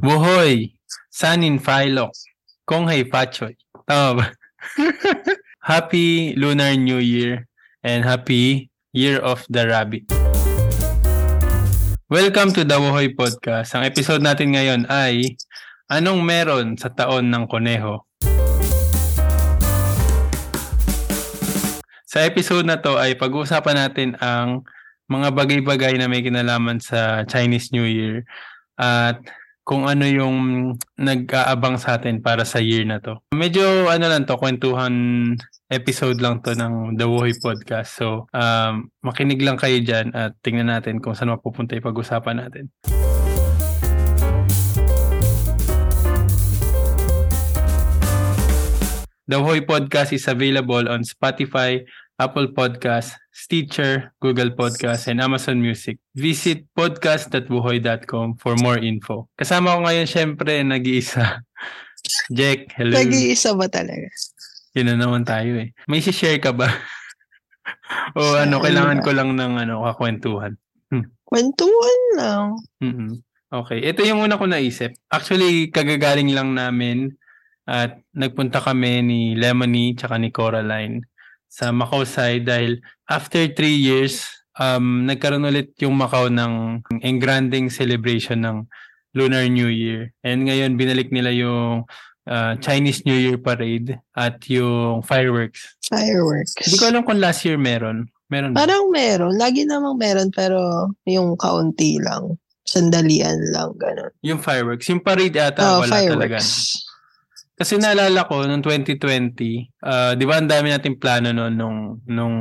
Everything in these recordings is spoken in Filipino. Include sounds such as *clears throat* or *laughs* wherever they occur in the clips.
Buhoy, Sanin Philok, Konghei Pachoy. Tama ba? *laughs* happy Lunar New Year and Happy Year of the Rabbit. Welcome to the Buhoy Podcast. Ang episode natin ngayon ay Anong meron sa taon ng koneho? Sa episode na to ay pag-uusapan natin ang mga bagay-bagay na may kinalaman sa Chinese New Year at kung ano yung nag-aabang sa atin para sa year na to. Medyo ano lang to, kwentuhan episode lang to ng The Wuhoy Podcast. So, um, makinig lang kayo dyan at tingnan natin kung saan mapupunta yung pag-usapan natin. The Wuhoy Podcast is available on Spotify, Apple Podcast, Stitcher, Google Podcast, and Amazon Music. Visit podcast.buhoy.com for more info. Kasama ko ngayon syempre nag-iisa. *laughs* Jack, hello. Nag-iisa ba talaga? Yun na naman tayo eh. May share ka ba? *laughs* o ano, kailangan ko lang ng ano, kakwentuhan. Hmm. Kwentuhan lang. Mm-hmm. Okay. Ito yung una ko naisip. Actually, kagagaling lang namin at nagpunta kami ni Lemony tsaka ni Coraline sa Macau side dahil after three years, um, nagkaroon ulit yung Macau ng engranding celebration ng Lunar New Year. And ngayon, binalik nila yung uh, Chinese New Year parade at yung fireworks. Fireworks. Hindi ko alam kung last year meron. Meron ba? Parang meron. Lagi namang meron pero yung kaunti lang. Sandalian lang, ganun. Yung fireworks. Yung parade ata oh, wala fireworks. talaga. Kasi naalala ko noong 2020, uh, 'di ba ang dami nating plano noon nung nung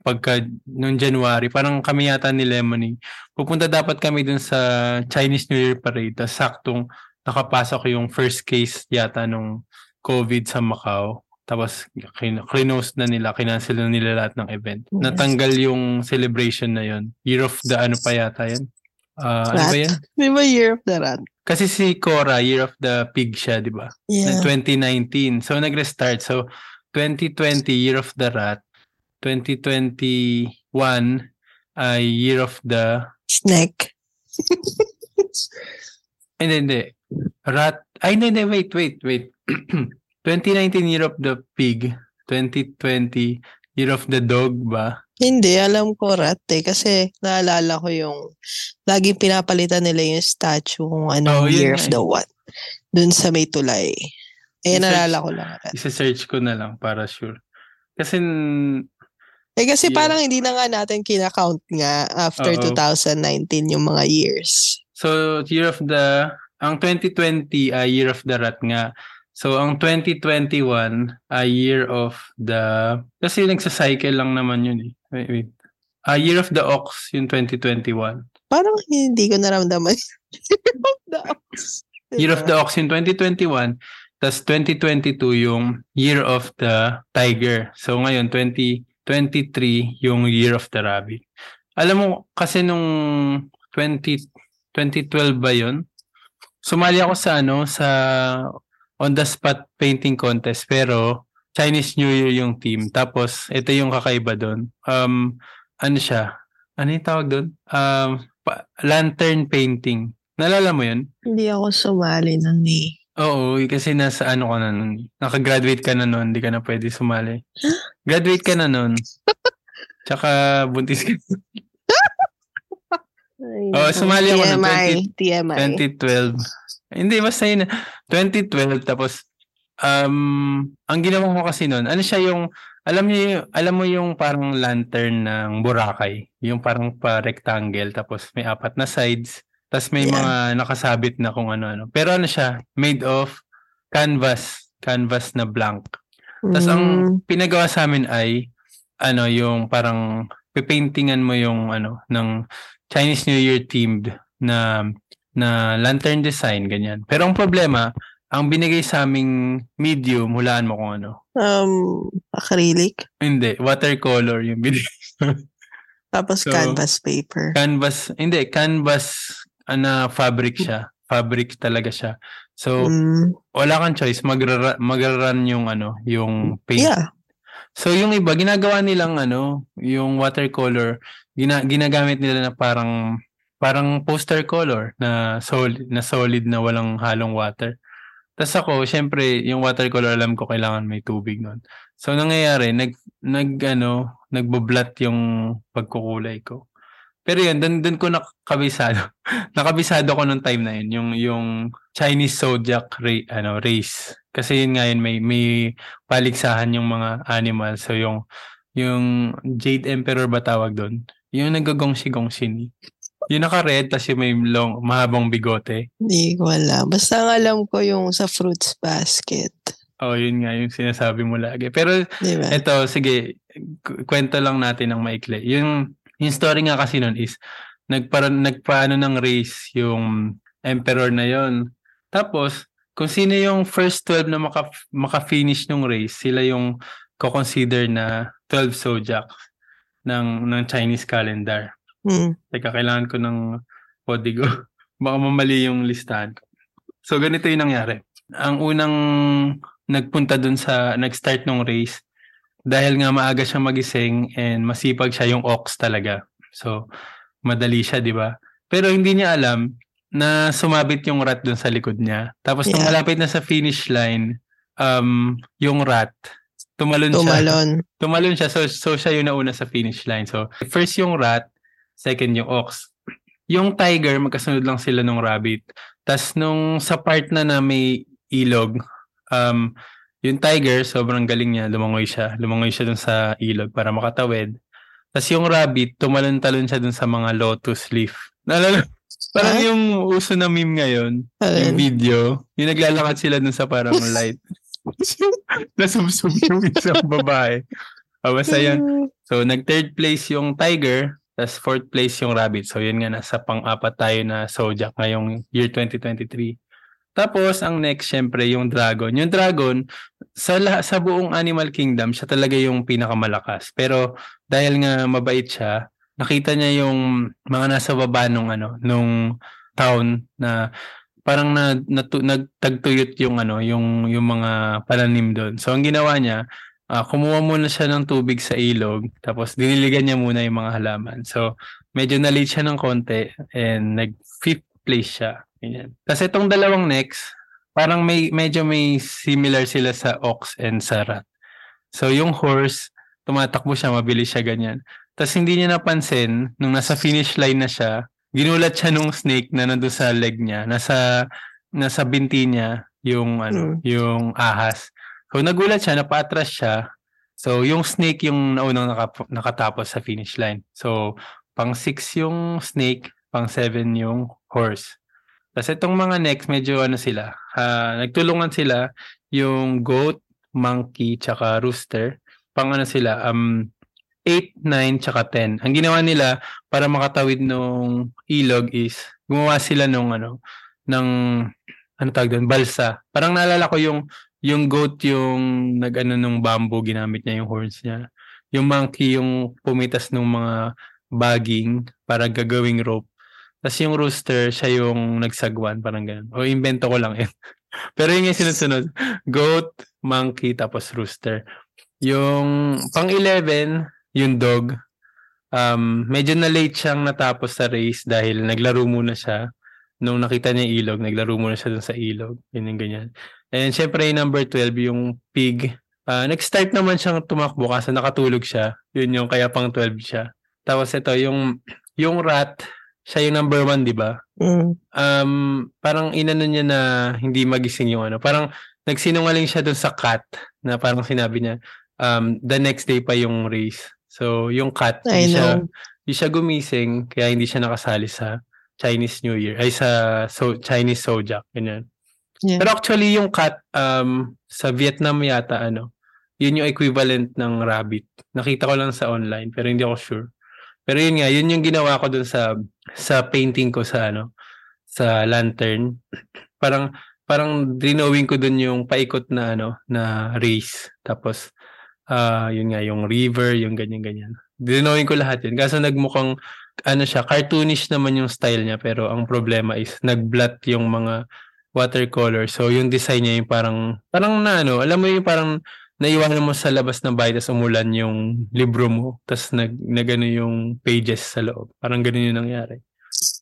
pagka nung January, parang kami yata ni Lemony. Pupunta dapat kami dun sa Chinese New Year parade. Tapos saktong nakapasok yung first case yata nung COVID sa Macau. Tapos close na nila, kinancel na nila lahat ng event. Yes. Natanggal yung celebration na yon. Year of the ano pa yata yan? Uh, ano ba yan? Di ba Year of the Rat? Kasi si Cora, Year of the Pig siya, di ba? Yeah. 2019. So, nag-restart. So, 2020, Year of the Rat. 2021 ay Year of the... Snake. *laughs* hindi, hindi. Rat. Ay, hindi, hindi. Wait, wait, wait. *clears throat* 2019 Year of the Pig. 2020 Year of the Dog ba? Hindi, alam ko rat eh. Kasi naalala ko yung laging pinapalitan nila yung statue kung ano oh, year of the what. Dun sa may tulay. Eh, naalala ko lang rat. Isa-search ko na lang para sure. Kasi eh kasi yeah. parang hindi na nga natin kina-count nga after Uh-oh. 2019 yung mga years. So, year of the, ang 2020 ay uh, year of the rat nga. So, ang 2021 ay year of the, kasi nagsa-cycle lang naman yun eh. Wait, wait. Uh, Year of the Ox, yung 2021. Parang hindi ko naramdaman. Year *laughs* of the Ox. Year of the Ox yung 2021. Tapos 2022 yung Year of the Tiger. So ngayon, 2023 yung Year of the Rabbit. Alam mo, kasi nung 20, 2012 ba yun? Sumali ako sa ano, sa on the spot painting contest pero Chinese New Year yung team. Tapos, ito yung kakaiba doon. Um, ano siya? Ano yung tawag doon? Um, pa- lantern painting. Nalala mo yun? Hindi ako sumali nun eh. Oo, kasi nasa ano ka na nun. Nakagraduate ka na nun, hindi ka na pwede sumali. Graduate ka na nun. *laughs* Tsaka buntis ka. oh, sumali ako TMI, ng 20, 2012. Hindi, basta yun. 2012, tapos um, ang ginawa ko kasi noon, ano siya yung, alam niyo, alam mo yung parang lantern ng Boracay, yung parang pa rectangle tapos may apat na sides, tapos may yeah. mga nakasabit na kung ano-ano. Pero ano siya, made of canvas, canvas na blank. Tapos mm. ang pinagawa sa amin ay ano yung parang pipaintingan mo yung ano ng Chinese New Year themed na na lantern design ganyan. Pero ang problema, ang binigay sa aming medium, hulaan mo kung ano. Um, acrylic? Hindi, watercolor yung binigay. *laughs* Tapos so, canvas paper. Canvas, hindi, canvas ana fabric siya. Fabric talaga siya. So, mm. wala kang choice, magra magra-run yung ano, yung paint. Yeah. So, yung iba, ginagawa nilang ano, yung watercolor, gina, ginagamit nila na parang parang poster color na solid na solid na walang halong water. Tapos ako, syempre, yung watercolor alam ko kailangan may tubig nun. So nangyayari, nag nag ano, nagboblat yung pagkukulay ko. Pero yun, dun, dun ko nakabisado. *laughs* nakabisado ko nung time na yun, yung yung Chinese zodiac ray, ano, race. Kasi yun nga yun, may may paligsahan yung mga animals. So yung yung Jade Emperor ba tawag doon? Yung nagagongsi-gongsi ni. Yung naka-red, tas yung may long, mahabang bigote. Hindi ko alam. Basta ang alam ko yung sa fruits basket. Oh, yun nga yung sinasabi mo lagi. Pero Di ba? eto, sige, kwento lang natin ng maikli. Yung, yung story nga kasi nun is, nagpara, nagpaano ng race yung emperor na yon. Tapos, kung sino yung first 12 na maka, maka-finish ng race, sila yung ko-consider na 12 zodiac ng, ng Chinese calendar. Mm. Teka, kailangan ko ng podigo. *laughs* Baka mamali yung listahan ko. So, ganito yung nangyari. Ang unang nagpunta dun sa, nag-start ng race, dahil nga maaga siya magising and masipag siya yung ox talaga. So, madali siya, di ba? Pero hindi niya alam na sumabit yung rat dun sa likod niya. Tapos nung Yeah. malapit na sa finish line, um, yung rat, tumalon, siya. Tumalon. *laughs* Tumalon siya. So, so siya yung nauna sa finish line. So, first yung rat, second yung ox. Yung tiger, magkasunod lang sila nung rabbit. Tapos nung sa part na na may ilog, um, yung tiger, sobrang galing niya, lumangoy siya. Lumangoy siya dun sa ilog para makatawid. Tapos yung rabbit, tumalon-talon siya dun sa mga lotus leaf. Naalala, *laughs* parang Ah? yung uso na meme ngayon, yung Alin? video, yung naglalakad sila dun sa parang *laughs* light. *laughs* Nasubsob yung isang babae. Oh, basta yun. So, nag-third place yung Tiger, tas fourth place yung Rabbit. So, yun nga, nasa pang-apat tayo na Zodiac ngayong year 2023. Tapos, ang next, syempre, yung Dragon. Yung Dragon, sa, sa buong Animal Kingdom, siya talaga yung pinakamalakas. Pero, dahil nga mabait siya, nakita niya yung mga nasa baba nung, ano, nung town na parang na, natu, nagtagtuyot yung ano yung yung mga palanim doon. So ang ginawa niya, ah, kumuha muna siya ng tubig sa ilog tapos diniligan niya muna yung mga halaman. So medyo na-late siya ng konti and nag fifth place siya. Ganyan. Kasi itong dalawang next, parang may medyo may similar sila sa ox and sa rat. So yung horse, tumatakbo siya, mabilis siya ganyan. Tapos hindi niya napansin, nung nasa finish line na siya, ginulat siya nung snake na nandun sa leg niya, nasa nasa binti niya yung ano, yung ahas. So nagulat siya, napaatras siya. So yung snake yung naunang naka, nakatapos sa finish line. So pang 6 yung snake, pang 7 yung horse. Tapos itong mga next, medyo ano sila, ah, nagtulungan sila yung goat, monkey, tsaka rooster. Pang ano sila, um, 8, 9, tsaka 10. Ang ginawa nila para makatawid nung ilog is gumawa sila nung ano, ng ano tawag doon, balsa. Parang naalala ko yung yung goat yung nag-ano nung bamboo, ginamit niya yung horns niya. Yung monkey yung pumitas ng mga bagging para gagawing rope. Tapos yung rooster, siya yung nagsagwan, parang ganun. O invento ko lang yun. *laughs* Pero yun yung sinusunod. Goat, monkey, tapos rooster. Yung pang 11, yung dog. Um, medyo na late siyang natapos sa race dahil naglaro muna siya. Nung nakita niya yung ilog, naglaro muna siya dun sa ilog. Yun yung ganyan. And syempre yung number 12, yung pig. Ah, nag-start naman siyang tumakbo kasi nakatulog siya. Yun yung kaya pang 12 siya. Tapos ito, yung, yung rat, siya yung number 1, di ba? Mm. um, parang inano niya na hindi magising yung ano. Parang nagsinungaling siya dun sa cat na parang sinabi niya, um, the next day pa yung race. So, yung cat, I hindi siya, hindi siya gumising, kaya hindi siya nakasali sa Chinese New Year, ay sa so, Chinese Zodiac, ganyan. Yeah. Pero actually, yung cat, um, sa Vietnam yata, ano, yun yung equivalent ng rabbit. Nakita ko lang sa online, pero hindi ako sure. Pero yun nga, yun yung ginawa ko dun sa sa painting ko sa ano, sa lantern. *clears throat* Parang parang drawing ko dun yung paikot na ano, na race. Tapos ah yun nga yung river, yung ganyan ganyan. Drawing ko lahat yun. Kaso nagmukhang ano siya, cartoonish naman yung style niya pero ang problema is nagblot yung mga watercolor. So yung design niya yung parang parang na ano, alam mo yung parang naiwanan mo sa labas ng bahay tapos umulan yung libro mo tapos nag, nag ano yung pages sa loob. Parang ganun yung nangyari.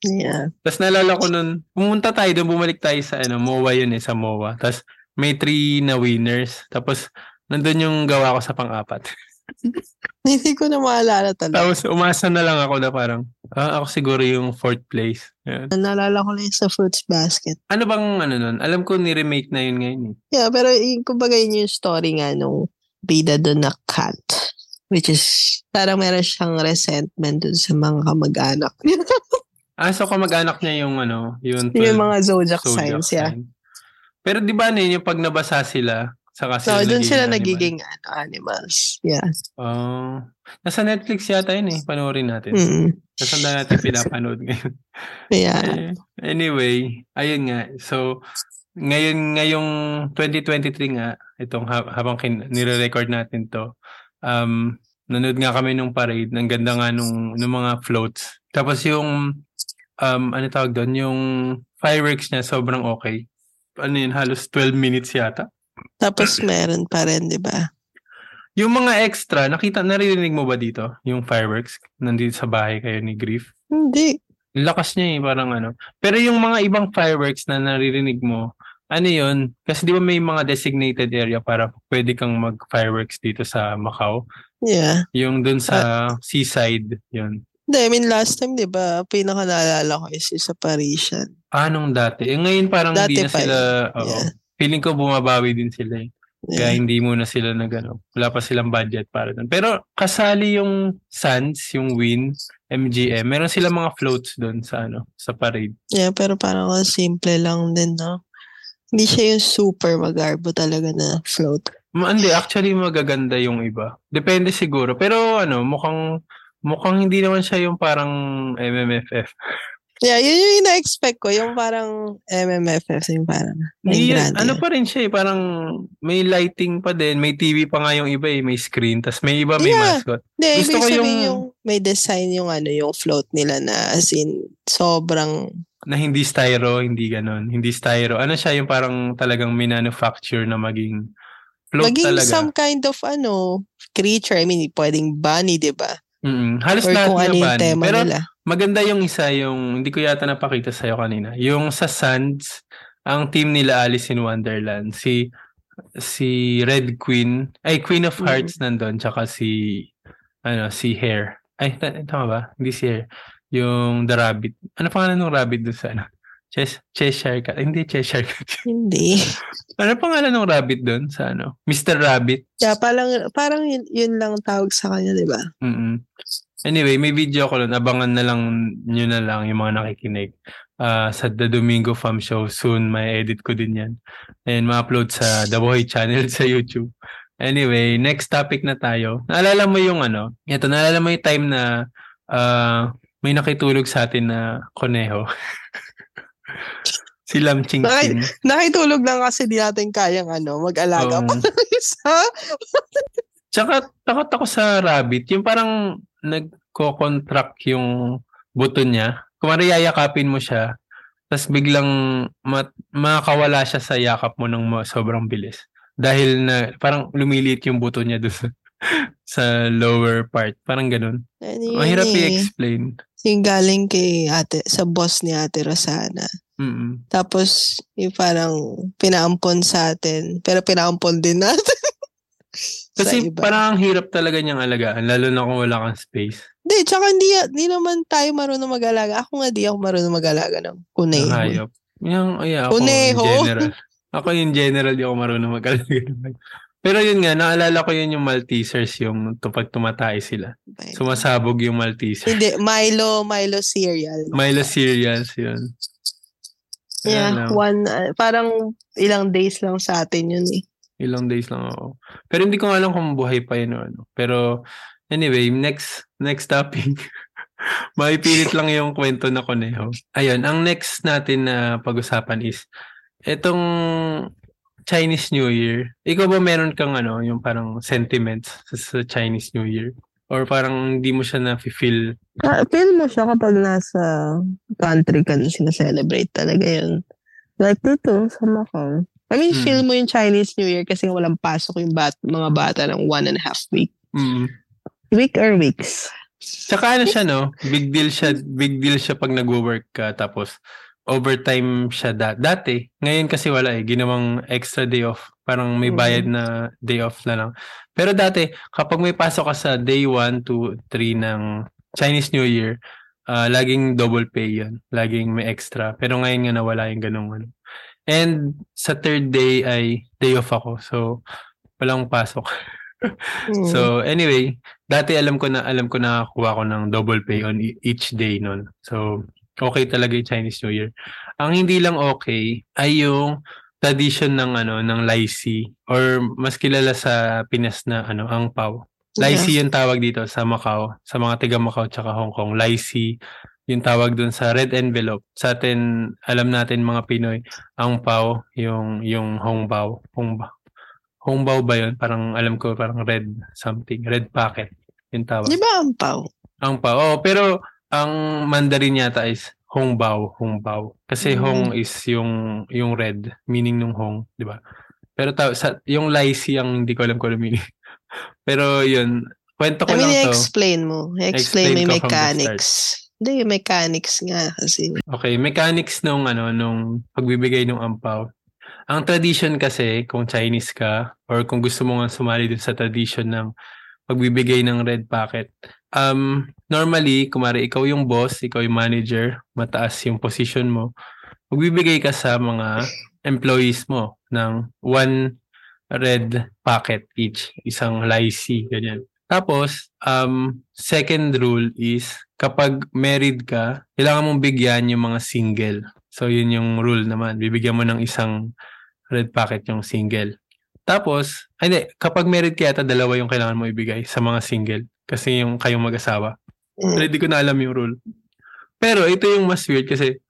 Yeah. Tapos naalala ko nun, pumunta tayo doon, bumalik tayo sa ano, MOA yun eh, sa MOA. Tapos may three na winners. Tapos nandun yung gawa ko sa pang-apat. *laughs* *laughs* Hindi ko na maalala talaga. Tapos umasa na lang ako na parang, ah, ako siguro yung fourth place. Yan. Naalala ko lang sa fruits basket. Ano bang ano nun? Alam ko ni-remake na yun ngayon eh. Yeah, pero yung, kumbaga yun yung story nga nung bida doon na cat. Which is, parang meron siyang resentment dun sa mga kamag-anak. *laughs* Ah, so kamag-anak niya yung ano, yung, yung 12 mga zodiac, zodiac signs, yeah. sign. Pero di ba ano yun, yung pag nabasa sila, saka So, sila dun sila animal? nagiging ano, animals. Yeah. Oh. nasa Netflix yata yun eh. Panoorin natin. Mm. Ang dami natin pinapanood ngayon. *laughs* Yeah. Eh, anyway, ayun nga. So, ngayon, ngayong 2023 nga, itong ha- habang kin- nire-record natin to, um, nanood nga kami nung parade. Ang ganda nga nung, nung mga floats. Tapos yung, um, ano tawag doon, yung fireworks niya sobrang okay. Ano yun, halos 12 minutes yata. Tapos *clears throat* meron pa rin, di ba? Yung mga extra, nakita, naririnig mo ba dito? Yung fireworks? Nandito sa bahay kayo ni Grief? Hindi. Lakas niya eh, parang ano. Pero yung mga ibang fireworks na naririnig mo, ano yun? Kasi di ba may mga designated area para pwede kang mag-fireworks dito sa Macau? Yeah. Yung dun sa seaside, yun. Hindi, I mean, last time, di ba, pinaka naalala ko is sa Parisian. Anong dati? Eh, ngayon parang Dati hindi na pa sila, oo. Yeah. Feeling ko bumabawi din sila eh. Kaya Yeah. hindi muna sila nag ano, wala pa silang budget para doon. Pero kasali yung Suns, yung Win, MGM, meron silang mga floats doon sa ano, sa parade. yeah, pero parang ang simple lang din, no? Hindi siya yung super magarbo talaga na float. Hindi, actually magaganda yung iba. Depende siguro. Pero ano, mukhang mukhang hindi naman siya yung parang MMFF. Yeah, yun yung ina-expect ko. Yung parang MMFF, yung parang grande. ano pa rin siya eh, parang may lighting pa din, may TV pa nga yung iba eh, may screen, tas may iba may Yeah. mascot. Hindi, gusto ko yung- yung... may design yung ano, yung float nila na as in sobrang Na hindi styro, hindi ganon. Hindi styro. Ano siya yung parang talagang minanufacture na maging float maging talaga. some kind of ano creature. I mean, pwedeng bunny, di ba? Mm-mm. Halos Or lahat kung na ano yung tema Pero nila. maganda yung isa, yung hindi ko yata napakita sa'yo kanina. Yung sa Sands, ang team nila Alice in Wonderland. Si si Red Queen, ay Queen of Mm. Hearts nandun, tsaka si ano, si Hare. Ay, ta- tama ba? Hindi si Hare. Yung The Rabbit. Ano pangalan ng rabbit dun sa ano? Ches Cheshire Cat. Hindi Cheshire Cat. *laughs* Hindi. ano pangalan ng rabbit dun sa ano? Mr. Rabbit. Yeah, parang, parang yun, yun lang tawag sa kanya, di ba? mm Anyway, may video ko nun. Abangan na lang nyo na lang yung mga nakikinig. Ah, sa The Domingo Fam Show. Soon, may edit ko din yan. And ma-upload sa The Boy channel *laughs* sa YouTube. Anyway, next topic na tayo. Naalala mo yung ano? Ito, naalala mo yung time na ah, may nakitulog sa atin na koneho. *laughs* si Lam Ching Ching. Nakitulog lang kasi di natin kayang ano, mag-alaga Um, pa ng *laughs* isa. Tsaka takot ako sa rabbit. Yung parang nagko-contract yung buto niya. Kung ano yayakapin mo siya, tapos biglang mat- makakawala siya sa yakap mo ng sobrang bilis. Dahil na parang lumiliit yung buto niya doon *laughs* sa, lower part. Parang ganun. Ano Mahirap eh. i-explain. Yung galing kay ate, sa boss ni ate Rosana. Mm-mm. Tapos, yung parang pinaampon sa atin. Pero pinaampon din natin. *laughs* Kasi parang ang hirap talaga niyang alagaan, lalo na kung wala kang space. Hindi, tsaka hindi, hindi naman tayo marunong mag-alaga. Ako nga di ako marunong mag-alaga ng kuneho. hayop. Yung, ay, ako Kuneho. in general. Ako in general, di ako marunong mag-alaga. Pero yun nga, naalala ko yun yung Maltesers, yung tu- pag tumatay sila. Sumasabog yung Malteser. Hindi, Milo, Milo cereal. Milo cereals, yun. Yeah, one, uh, parang ilang days lang sa atin yun eh. ilang days lang ako. Pero hindi ko nga alam kung buhay pa yun o ano. Pero anyway, next next topic. *laughs* Maipilit lang yung kwento na koneho. Ayun, ang next natin na pag-usapan is etong Chinese New Year. Ikaw ba meron kang ano, yung parang sentiments sa, sa Chinese New Year? Or parang hindi mo siya na-feel Ah, feel mo siya kapag nasa country ka na sinaselebrate talaga yun. Like dito, sa Macau. I mean, Hmm. feel mo yung Chinese New Year kasi walang pasok yung bat, mga bata ng one and a half week. mm, Week or weeks? Tsaka ano siya, no? Big deal siya, big deal siya pag nagwo-work ka tapos overtime siya da- dati. Ngayon kasi wala eh. Ginawang extra day off. Parang may bayad na day off na lang. Pero dati, kapag may pasok ka sa day 1 to 3 ng Chinese New Year, uh, laging double pay yun. Laging may extra. Pero ngayon nga nawala yung ganung ano. And sa third day ay day off ako. So, walang pasok. *laughs* so, anyway, dati alam ko na alam ko na kuha ko ng double pay on each day noon. So, okay talaga yung Chinese New Year. Ang hindi lang okay ay yung tradition ng ano ng Laisi or mas kilala sa Pinas na ano ang Pau. Laisi yeah. yung tawag dito sa Macau, sa mga taga Macau tsaka Hong Kong. Laisi yung tawag dun sa red envelope. Sa atin, alam natin mga Pinoy, ang Pau, yung yung Hongbao. Hongbao. Hongbao ba yun? Parang alam ko parang red something, red packet yung tawag. Di ba ang Pau? Ang Pau. Oh, pero ang Mandarin yata is Hongbao, Hongbao. Kasi mm. Hong is yung yung red, meaning nung Hong, di ba? Pero ta- sa, yung Laisi ang hindi ko alam kung ano meaning. *laughs* Pero yun, kwento ko I mean, lang to. explain mo. Explain, explain mo mechanics. Hindi, yung mechanics nga kasi. Okay, mechanics nung ano, nung pagbibigay ng ampaw. Ang tradition kasi, kung Chinese ka, or kung gusto mo nga sumali dun sa tradition ng pagbibigay ng red packet, um, normally, kumari ikaw yung boss, ikaw yung manager, mataas yung position mo, magbibigay ka sa mga employees mo ng one red packet each, isang lycee, ganyan. Tapos, um, second rule is, kapag married ka, kailangan mong bigyan yung mga single. So, yun yung rule naman. Bibigyan mo ng isang red packet yung single. Tapos, ay, hindi, kapag married ka yata, dalawa yung kailangan mo ibigay sa mga single. Kasi yung kayong mag-asawa. Mm. Pero hindi ko na alam yung rule. Pero ito yung mas weird kasi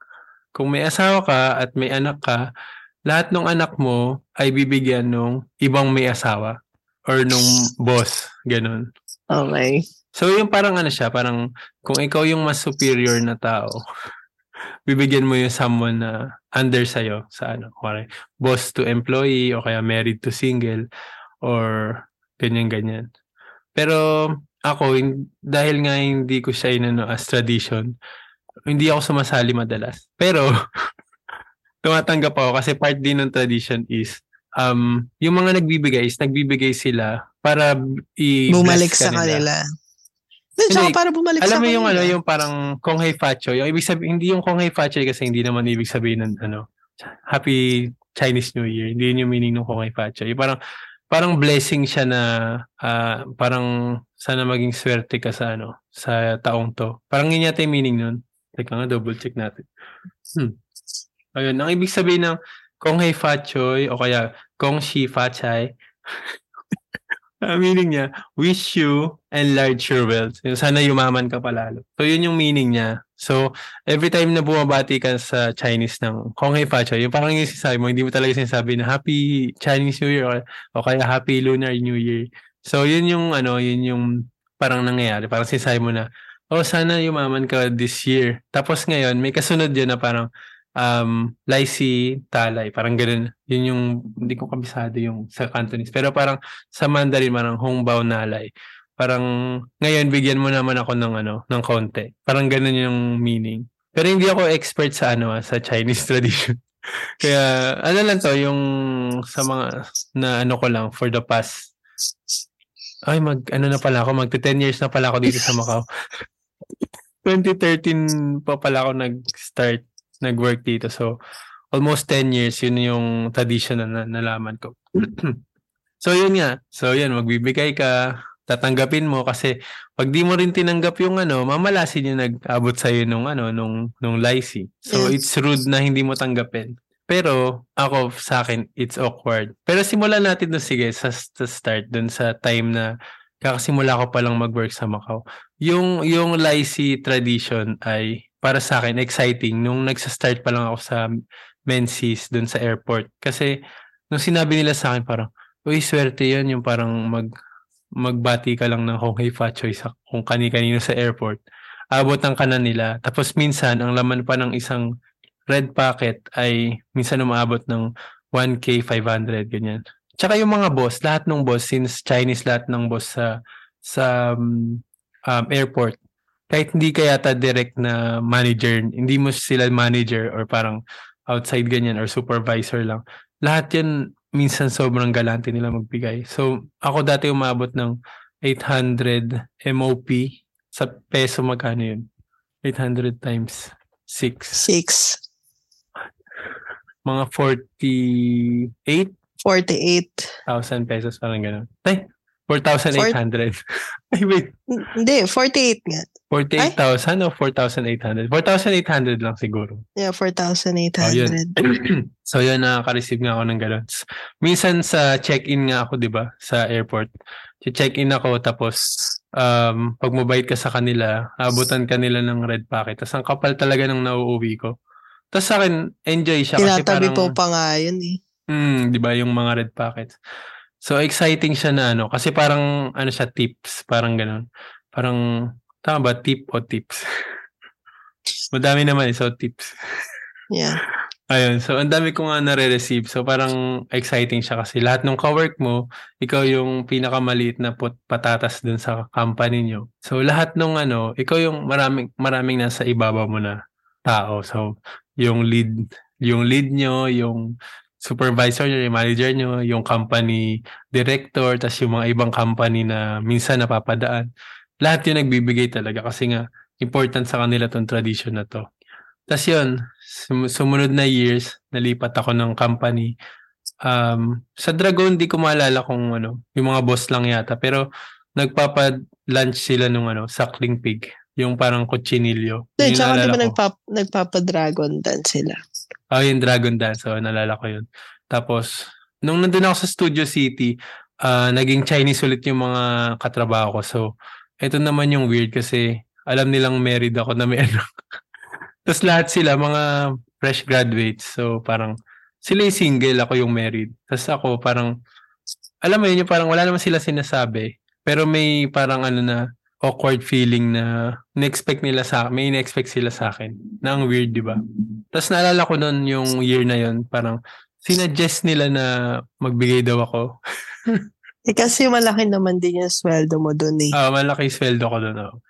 kung may asawa ka at may anak ka, lahat ng anak mo ay bibigyan ng ibang may asawa or nung boss, ganun. Okay. So yung parang ano siya, parang kung ikaw yung mas superior na tao, *laughs* bibigyan mo yung someone na under sa'yo sa ano, okay, boss to employee o kaya married to single or ganyan-ganyan. Pero ako, dahil nga hindi ko siya inano as tradition, hindi ako sumasali madalas. Pero, *laughs* tumatanggap ako kasi part din ng tradition is, um, yung mga nagbibigay is nagbibigay sila para i Bumalik sa kanila. Hindi, hindi para bumalik alam sa mo yung ano, yung parang Kong Hei Facho, yung ibig sabihin, hindi yung Kong Hei Facho kasi hindi naman ibig sabihin ng ano, Happy Chinese New Year. Hindi yun yung meaning ng Kong Hei Facho. Yung parang, parang blessing siya na uh, parang sana maging swerte ka sa ano sa taong to. Parang yun yata yung meaning nun. Teka nga, double check natin. Hmm. Ayun, ang ibig sabihin ng Kong Hei Fa Choy o kaya Kong Shi Fa Chai *laughs* Ang meaning niya, wish you enlarge your wealth. Sana yumaman ka palalo. So, yun yung meaning niya. So, every time na bumabati ka sa Chinese ng Kong Hei Fa Choy, yung parang yung sinasabi mo, hindi mo talaga sinasabi na Happy Chinese New Year or, o kaya Happy Lunar New Year. So, yun yung, ano, yun yung parang nangyayari. Parang sinasabi mo na, oh, sana yumaman ka this year. Tapos ngayon, may kasunod yun na parang, um, Laisi Talay, parang ganun. Yun yung, hindi ko kabisado yung sa Cantonese. Pero parang sa Mandarin, parang Hongbao Nalay. Parang ngayon bigyan mo naman ako ng ano, ng konti. Parang ganun yung meaning. Pero hindi ako expert sa ano, ah, sa Chinese *laughs* tradition. Kaya ano lang to, yung sa mga na ano ko lang for the past ay mag ano na pala ako, magte 10 years na pala ako dito sa Macau. *laughs* 2013 pa pala ako nag-start nag-work dito. So, almost 10 years, yun yung tradition na nalaman ko. *clears throat* so, yun nga. So, yun, magbibigay ka, tatanggapin mo kasi pag di mo rin tinanggap yung ano, mamalasin yung nag-abot sa iyo nung ano, nung nung lycée. So yes. it's rude na hindi mo tanggapin. Pero ako sa akin, it's awkward. Pero simulan natin doon sige sa, sa start doon sa time na kakasimula ko pa lang mag-work sa Macau. Yung yung lycée tradition ay para sa akin, exciting nung nagsa-start pa lang ako sa Menzies dun sa airport. Kasi nung sinabi nila sa akin parang, uy, swerte yan yung parang mag magbati ka lang ng Hong Hei Fa Choi sa kung kani-kanino sa airport. Abot ang kanan nila. Tapos minsan, ang laman pa ng isang red packet ay minsan umaabot ng 1K 500, ganyan. Tsaka yung mga boss, lahat ng boss, since Chinese lahat ng boss sa sa um, um, airport, kahit hindi ka yata direct na manager, hindi mo sila manager or parang outside ganyan or supervisor lang. Lahat yan minsan sobrang galante nila magbigay. So ako dati umabot ng 800 MOP sa peso magkano yun? 800 times 6. 6. Mga 48? 48. 1,000 pesos, parang gano'n. Ay, 4,800. *laughs* Ay, wait. Hindi, 48 nga. 48,000 o 4,800? 4,800 lang siguro. Yeah, 4,800. Oh, yun. *clears throat* so, yun, nakaka-receive nga ako ng gano'n. Minsan sa check-in nga ako, di ba, sa airport. Check-in ako, tapos um, pag mabait ka sa kanila, abutan ka nila ng red packet. Tapos ang kapal talaga ng nauuwi ko. Tapos sa akin, enjoy siya. Tinatabi kasi parang, po pa nga yun eh. Mm, 'di ba, yung mga red packets. So exciting siya na ano kasi parang ano siya tips, parang ganoon. Parang tama ba tip o tips? *laughs* Madami naman eh, so tips. Yeah. *laughs* Ayun, so ang dami ko nga nare-receive. So parang exciting siya kasi lahat ng kawork mo, ikaw yung pinakamaliit na put patatas dun sa company nyo. So lahat ng ano, ikaw yung maraming maraming nasa ibabaw mo na tao. So yung lead, yung lead nyo, yung supervisor nyo, yung manager nyo, yung company director, tas yung mga ibang company na minsan napapadaan. Lahat yun nagbibigay talaga kasi nga important sa kanila tong tradition na to. Tas yun, sum- sumunod na years, nalipat ako ng company. Um, sa Dragon, di ko maalala kung ano, yung mga boss lang yata. Pero nagpapa-lunch sila nung ano, suckling pig. Yung parang cochinillo. Hindi, tsaka di ba nagpap- nagpapa-dragon dance sila? Oh, yung Dragon Dance. So, nalala ko yun. Tapos, nung nandun ako sa Studio City, ah naging Chinese ulit yung mga katrabaho ko. So, ito naman yung weird kasi alam nilang married ako na may *laughs* anak. Tapos lahat sila, mga fresh graduates. So, parang sila yung single, ako yung married. Tapos ako parang, alam mo yun, yung parang wala naman sila sinasabi. Pero may parang ano na, awkward feeling na na-expect nila sa may na-expect sila sa akin. Na ang weird, di ba? Tapos naalala ko noon yung year na yon parang sinuggest nila na magbigay daw ako. *laughs* Eh kasi malaki naman din yung sweldo mo dun eh. Ah, malaki sweldo ko doon. Oh.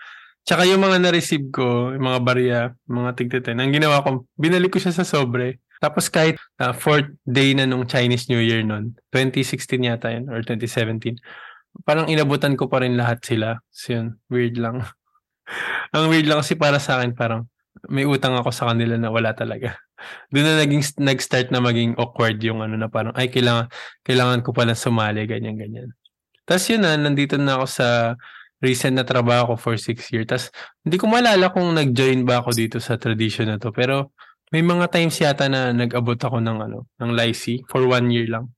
Tsaka yung mga na-receive ko, yung mga barya, mga tigteten, ang ginawa ko, binalik ko siya sa sobre. Tapos kahit ah, fourth day na nung Chinese New Year noon, 2016 yata yun, or 2017, parang inabutan ko pa rin lahat sila. So yun, weird lang. *laughs* ang weird lang kasi para sa akin, parang may utang ako sa kanila na wala talaga. *laughs* Doon na naging nag-start na maging awkward yung ano na parang ay kailangan kailangan ko pala sumali ganyan ganyan. Tapos yun na nandito na ako sa recent na trabaho ko for six years. Tapos hindi ko maalala kung nag-join ba ako dito sa tradition na to pero may mga times yata na nag-abot ako ng ano ng Lycee for one year lang.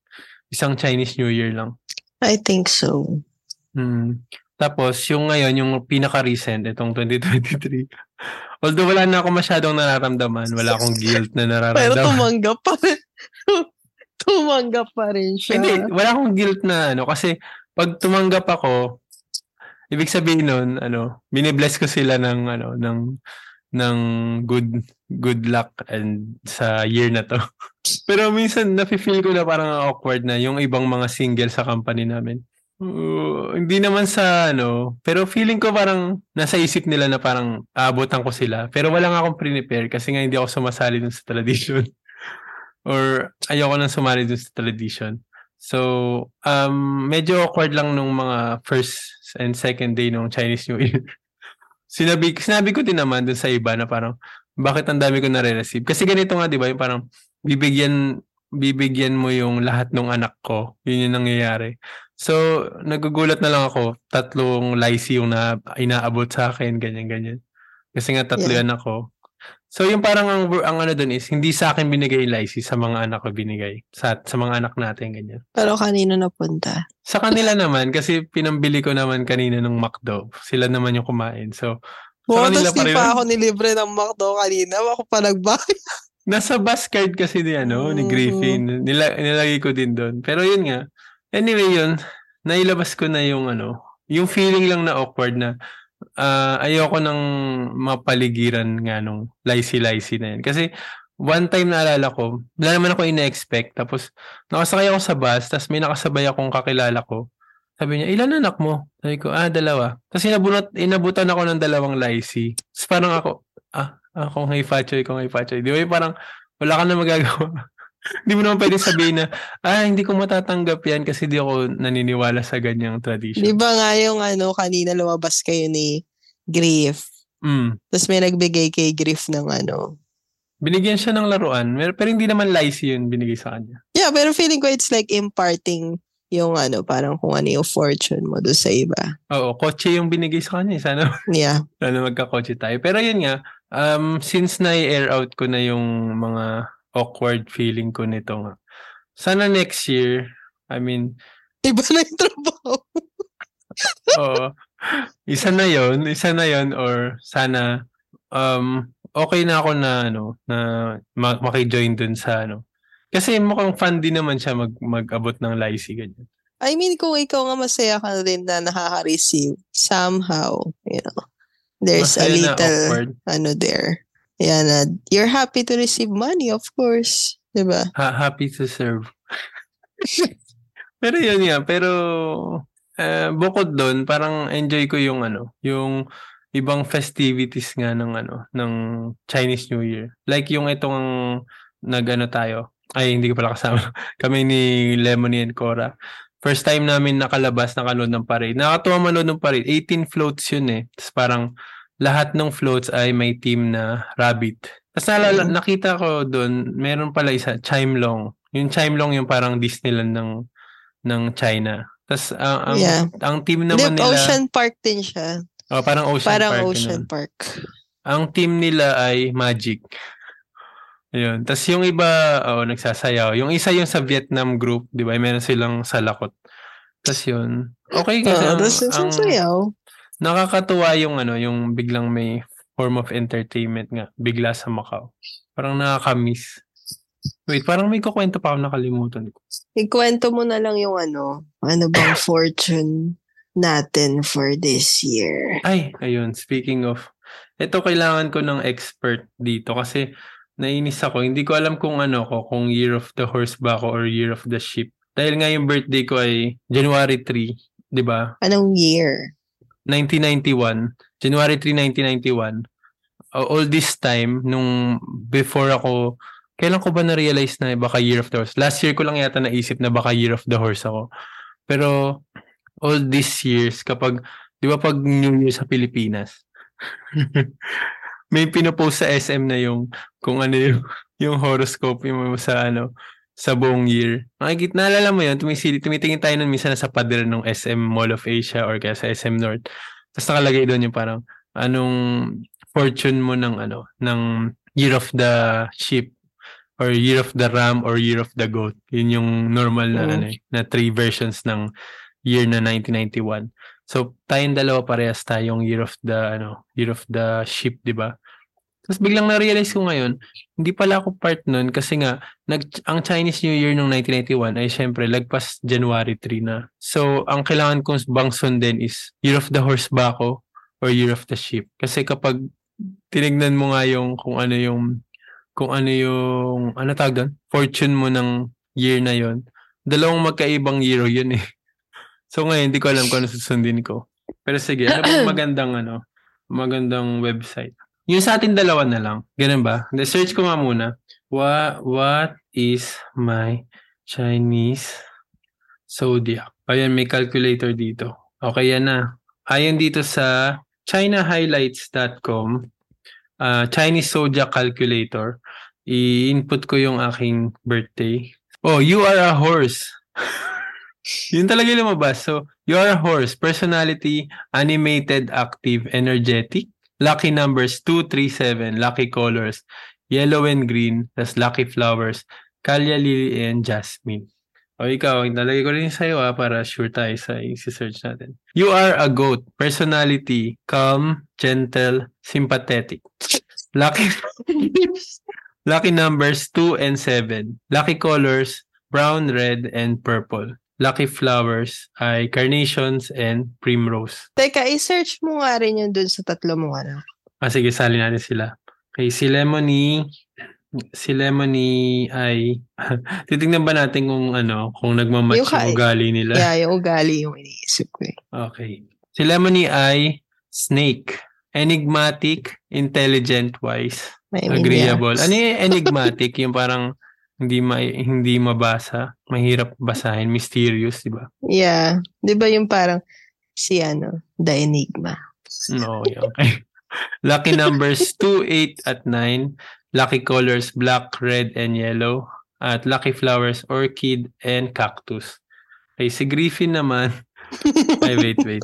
Isang Chinese New Year lang. I think so. Hmm. Tapos, yung ngayon, yung pinaka-recent, itong 2023. *laughs* Although wala na ako masyadong nararamdaman, wala akong guilt na Pero nararamdaman. tumanggap pa rin. *laughs* tumanggap pa rin siya. Hindi, wala akong guilt na ano, kasi pag tumanggap ako, ibig sabihin nun, ano, binibless ko sila ng, ano, ng, ng good, good luck and sa year na to. *laughs* Pero minsan, nafe-feel ko na parang awkward na yung ibang mga single sa company namin. Uh, hindi naman sa ano, pero feeling ko parang nasa isip nila na parang aabotan ko sila. Pero wala nga akong prepare kasi nga hindi ako sumasali dun sa tradition. *laughs* Or ayoko nang sumali dun sa tradition. So, um, medyo awkward lang nung mga first and second day nung Chinese New Year. *laughs* sinabi, sinabi ko din naman dun sa iba na parang, bakit ang dami ko nare-receive? Kasi ganito nga, di ba, yung parang, bibigyan, bibigyan mo yung lahat ng anak ko. Yun yung nangyayari. So, nagugulat na lang ako, tatlong lycee yung na, inaabot sa akin, ganyan-ganyan. Kasi nga tatlo Yeah. yan ako. So, yung parang ang, ang ano dun is, hindi sa akin binigay yung lycee, sa mga anak ko binigay. Sa, sa mga anak natin, ganyan. Pero kanino napunta? Sa kanila naman, kasi pinambili ko naman kanina ng McDo. Sila naman yung kumain. So, sa Wow, kanila pa rin. pa ako nilibre ng McDo kanina. Ako pa nagbayad. *laughs* Nasa bus card kasi ni ano, ni Mhm. Griffin. Nila, nilagay ko din doon. Pero yun nga. Anyway, yun. Nailabas ko na yung ano, yung feeling lang na awkward na ah, ayoko nang mapaligiran nga nung lycee-lycee na yun. Kasi one time naalala ko, wala naman ako ina-expect. Tapos nakasakay ako sa bus, tapos may nakasabay akong kakilala ko. Sabi niya, ilan anak mo? Sabi ko, ah, dalawa. Kasi inabunot, inabutan ako ng dalawang lycee. Tapos parang ako, ah, ako ngay fachoy, ko ngay fachoy. Di ba parang, wala ka na magagawa. *laughs* Hindi mo naman pwede sabihin na, ah, hindi ko matatanggap yan kasi di ako naniniwala sa ganyang tradition. Di ba nga yung ano, kanina lumabas kayo ni Griff. Mm. Tapos may nagbigay kay Griff ng ano. Binigyan siya ng laruan, pero hindi naman lycee yun binigay sa kanya. Yeah, pero feeling ko it's like imparting yung ano, parang kung ano yung fortune mo doon sa iba. Oo, kotse yung binigay sa kanya. eh. Sana, *laughs* Yeah. sana magkakotse tayo. Pero yun nga, um, since na-air out ko na yung mga awkward feeling ko nito nga, sana next year, I mean, Iba na yung trabaho. *laughs* oo, isa na yon isa na yon or sana, um, okay na ako na, ano, na ma- makijoin dun sa, ano, kasi mukhang fun din naman siya mag, mag-abot ng lycée, ganyan. I mean, kung ikaw nga masaya ka rin na nakaka-receive, somehow, you know, there's a Masaya na little, ano there. Yan, na you're happy to receive money, of course. Diba? Ha- happy to serve. *laughs* pero yun nga, pero eh, bukod doon, parang enjoy ko yung ano, yung ibang festivities nga ng ano, ng Chinese New Year. Like yung itong nag-ano tayo. Ay, hindi ko pala kasama. *laughs* Kami ni Lemony and Cora. First time namin nakalabas, nakanood ng parade. Nakatuwa manood ng parade. 18 floats yun eh. Tapos parang lahat ng floats ay may team na rabbit. Tapos naalala, Mm. nakita ko doon, meron pala isa, Chimelong. Yung Chimelong yung parang Disneyland ng ng China. Tapos ang ang, Yeah. ang team naman nila, Ocean Park din siya. oh, parang Ocean Parang Park. Ocean ganun. Park. Ang team nila ay Magic. Ayun. Tapos yung iba, oh, nagsasayaw. Yung isa yung sa Vietnam group, di ba? Meron silang salakot. Tapos yun. Okay kasi Oo, ang, ang. Nakakatuwa yung ano, yung biglang may form of entertainment nga. Bigla sa Macau. Parang nakaka-miss. Wait, parang may kukwento pa ako nakalimutan ko. Ikwento mo na lang yung ano, ano bang *coughs* fortune natin for this year. Ay, ayun. Speaking of, ito kailangan ko ng expert dito kasi nainis ako. Hindi ko alam kung ano ko, kung year of the horse ba ako or year of the sheep. Dahil nga yung birthday ko ay January 3, di ba? Anong year? 1991. January 3, 1991. Uh, all this time, nung before ako, kailan ko ba na-realize na baka year of the horse? Last year ko lang yata naisip na baka year of the horse ako. Pero all these years, kapag, di ba pag New Year sa Pilipinas, *laughs* may pinopost sa SM na yung kung ano yung, yung horoscope yung sa ano sa buong year. Makikita, naalala mo yun, tumisili, tumitingin tayo nun minsan sa pader ng SM Mall of Asia or kaya sa SM North. Tapos nakalagay doon yung parang anong fortune mo ng ano ng year of the sheep or year of the ram or year of the goat. Yun yung normal na Mm. ano eh, na three versions ng year na 1991. So tayong dalawa parehas tayong year of the ano, year of the sheep, 'di ba? Tapos biglang na-realize ko ngayon, hindi pala ako part nun kasi nga nag ang Chinese New Year nung 1991 ay syempre lagpas January 3 na. So ang kailangan kong bang sundin is Year of the Horse ba ako or Year of the Sheep? Kasi kapag tinignan mo nga yung kung ano yung kung ano yung ano tawag doon, fortune mo ng year na yon dalawang magkaibang year yun eh. *laughs* So ngayon, hindi ko alam kung ano susundin ko. Pero sige, ano bang *clears throat* magandang ano, magandang website? Yung sa atin dalawa na lang. Ganun ba? The search ko nga muna. What, what is my Chinese zodiac? Ayan, may calculator dito. Okay, yan na. Ayon dito sa chinahighlights.com, uh, Chinese zodiac calculator, i-input ko yung aking birthday. Oh, you are a horse. *laughs* Yun talaga lumabas. So, you are a horse. Personality, animated, active, energetic. Lucky numbers, 2, 3, 7. Lucky colors, yellow and green. Tas lucky flowers, Calya, Lily, and Jasmine. O ikaw, nalagay ko rin sa'yo ah, para sure tayo sa i-search natin. You are a goat. Personality, calm, gentle, sympathetic. Lucky *laughs* Lucky numbers 2 and 7. Lucky colors brown, red, and purple. Lucky flowers ay carnations and primrose. Teka, i-search mo nga rin yun dun sa tatlo mong ano. Ah, sige, sali natin sila. Okay, si Lemony, Si Lemony ay *laughs* titingnan ba natin kung ano, kung nagmamatch Yung yung, ugali nila? Yeah, yung ugali yung iniisip ko eh. Okay. Si Lemony ay snake. Enigmatic, intelligent, wise, mean, agreeable. yeah. *laughs* Ano yung enigmatic? yung parang hindi ma hindi mabasa, mahirap basahin, mysterious, di ba? Yeah. Di ba yung parang si ano, The Enigma. No, yeah, okay. *laughs* Lucky numbers *laughs* 2, 8 at 9. Lucky colors black, red, and yellow. At lucky flowers orchid and cactus. Okay, si Griffin naman. *laughs* Ay, wait, wait.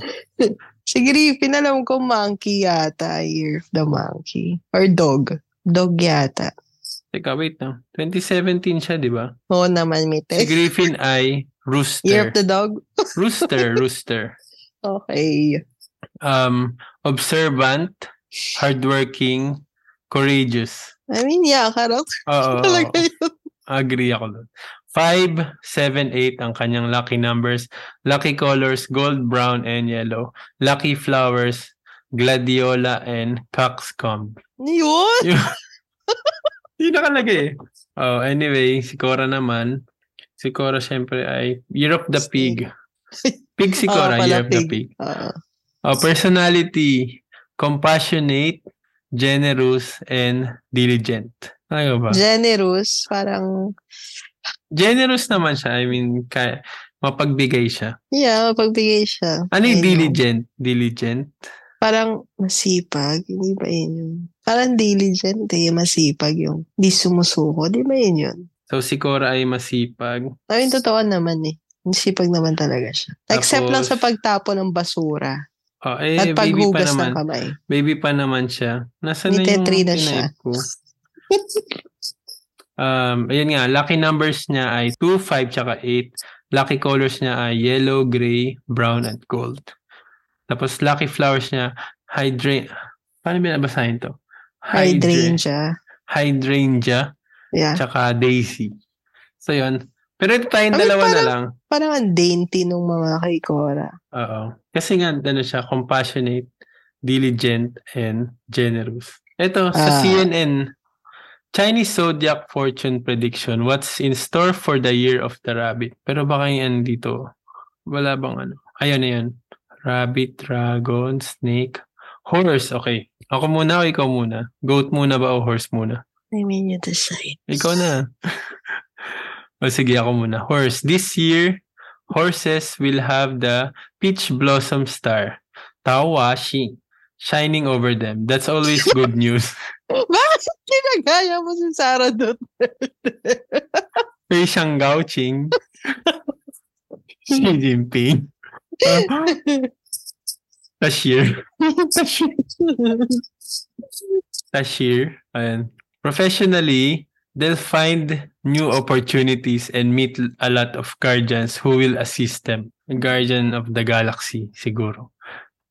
Si Griffin, alam ko monkey yata. Year of the monkey. Or dog. Dog yata. Teka, wait na. 2017 siya, di ba? Oo naman, may Si. Griffin ay Year rooster. of the dog? Rooster, *laughs* rooster. Okay. Um, observant, hardworking, courageous. I mean, yeah, character Oo. *laughs* talaga yun. Agree ako doon. 5, 7, 8 ang kanyang lucky numbers. Lucky colors, gold, brown, and yellow. Lucky flowers, gladiola, and coxcomb. Yun? Yun. *laughs* Yun nakalagay eh. Oh, anyway, si Cora naman. Si Cora syempre ay Year of the Pig. Pig si Oo *laughs* Cora, pala, Year of the pig. Oo. Oh, personality, compassionate, generous, and diligent. Ano ba? Generous, parang, Generous naman siya. I mean, kaya, mapagbigay siya. yeah, pagbigay siya. Ano yung diligent? Diligent? Parang masipag. Hindi ba yun? Parang diligent eh, masipag yung di sumusuko. Di ba yun yun? So, si Cora ay masipag. I mean, totoo naman eh. Masipag naman talaga siya. Except lang Tapos, sa pagtapo ng basura. Oh, eh, at paghugas naman. ng kamay. Baby pa naman siya. Nasaan na yung na siya. ko? *laughs* um, ayun nga, lucky numbers niya ay 2, 5, tsaka 8. Lucky colors niya ay yellow, gray, brown, at gold. Tapos lucky flowers niya, hydrangea. Paano binabasahin to? Hydra- Hydrangea. Hydrangea, Yeah. tsaka daisy. So yun. Pero ito tayong I mean, dalawa na parang- lang. Parang ang dainty nung mga kay Cora. Oo. Kasi nga, ano siya, compassionate, diligent, and generous. Ito, sa Ah. CNN, Chinese Zodiac Fortune Prediction, what's in store for the year of the rabbit? Pero baka yan dito, wala bang ano? Ayan na yan. Rabbit, dragon, snake, horse. Okay. Ako muna o ikaw muna? Goat muna ba o horse muna? I mean, you decide. Ikaw na. *laughs* o sige, ako muna. Horse. This year, horses will have the peach blossom star, Tawashi, shining over them. That's always *laughs* good news. Bakit ginagaya mo si Sarah Dot? Pei *laughs* siyang Gauching. Xi Jinping. Uh, Tashir. *laughs* Tashir. Tashir. Ayan. Professionally, they'll find new opportunities and meet a lot of guardians who will assist them. Guardian of the galaxy, siguro.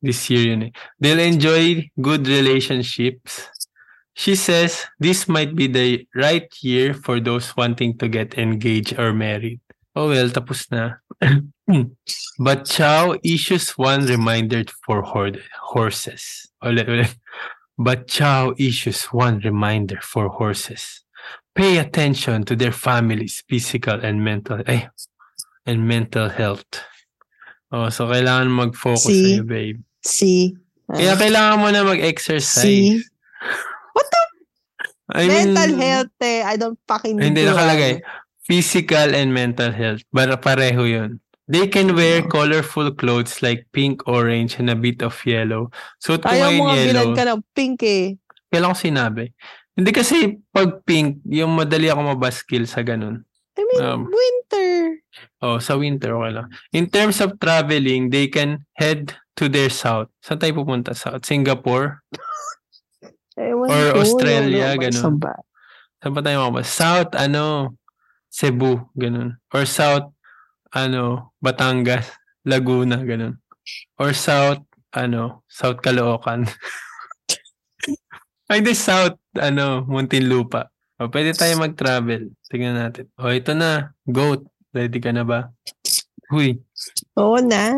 This year yun eh. They'll enjoy good relationships. She says this might be the right year for those wanting to get engaged or married. Oh well, tapos na. *clears throat* But Chow issues one reminder for hor- horses. Ulit, ulit. But Chow issues one reminder for horses. Pay attention to their families' physical and mental eh, and mental health. Oh, so kailangan mag-focus See? sa'yo, babe. Si. Kaya kailangan mo na mag-exercise. See? What the? I mean, Mental health eh. I don't fucking Hindi nakalagay. Physical and mental health. Para pareho yun. They can wear Oo. colorful clothes like pink, orange, and a bit of yellow. Suot ko Ayaw mo nga bilag ka ng pink eh. Kailan ko sinabi? Hindi kasi pag pink, yung madali ako mabaskil sa ganun. I mean, Um, winter. Oh, sa winter, okay lang. In terms of traveling, they can head to their south. Saan tayo pupunta? South? Singapore? *laughs* Ewan Or ko, Australia, ganun. Saan ba? Saan pa tayo makapag? South, ano, Cebu, ganun. Or South, ano, Batangas, Laguna, ganun. Or South, ano, South Caloocan. *laughs* Ay, di South, ano, Muntinlupa. O, pwede tayo mag-travel. Tingnan natin. O, ito na. Goat. Ready ka na ba? Huy. Oo na.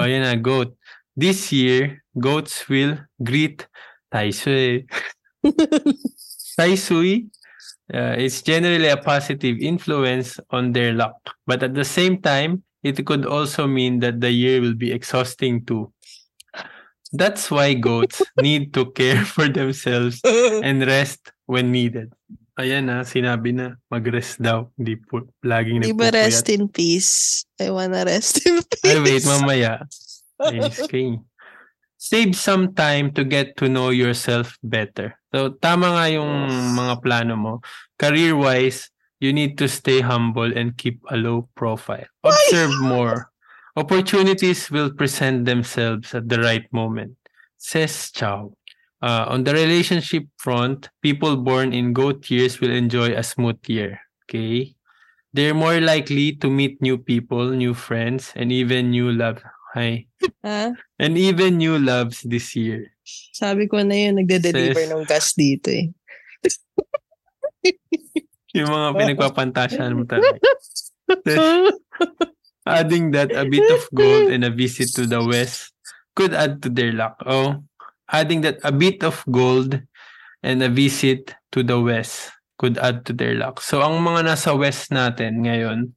O, yan na. Goat. This year, goats will greet Taisui. *laughs* Taisui uh, it's generally a positive influence on their luck. But at the same time, it could also mean that the year will be exhausting too. That's why goats *laughs* need to care for themselves *laughs* and rest when needed. Ayan na, sinabi na, mag-rest daw. Hindi po, laging Di ba nagpupuyat. rest in peace? I wanna rest in peace. Ay, wait, mamaya. *laughs* Kayo. Save some time to get to know yourself better. So, tama nga yung mga plano mo. Career-wise, you need to stay humble and keep a low profile. Observe more. Opportunities will present themselves at the right moment. Says Chow. Uh, on the relationship front, people born in goat years will enjoy a smooth year. Okay? They're more likely to meet new people, new friends, and even new love. Hi. *laughs* And even new loves this year. Sabi ko na yun, nagde-deliver Says- ng gas dito eh. *laughs* Yung mga *laughs* pinagpapantasyahan mo talaga. Adding that a bit of gold and a visit to the west could add to their luck. Oh, adding that a bit of gold and a visit to the west could add to their luck. So ang mga nasa west natin ngayon,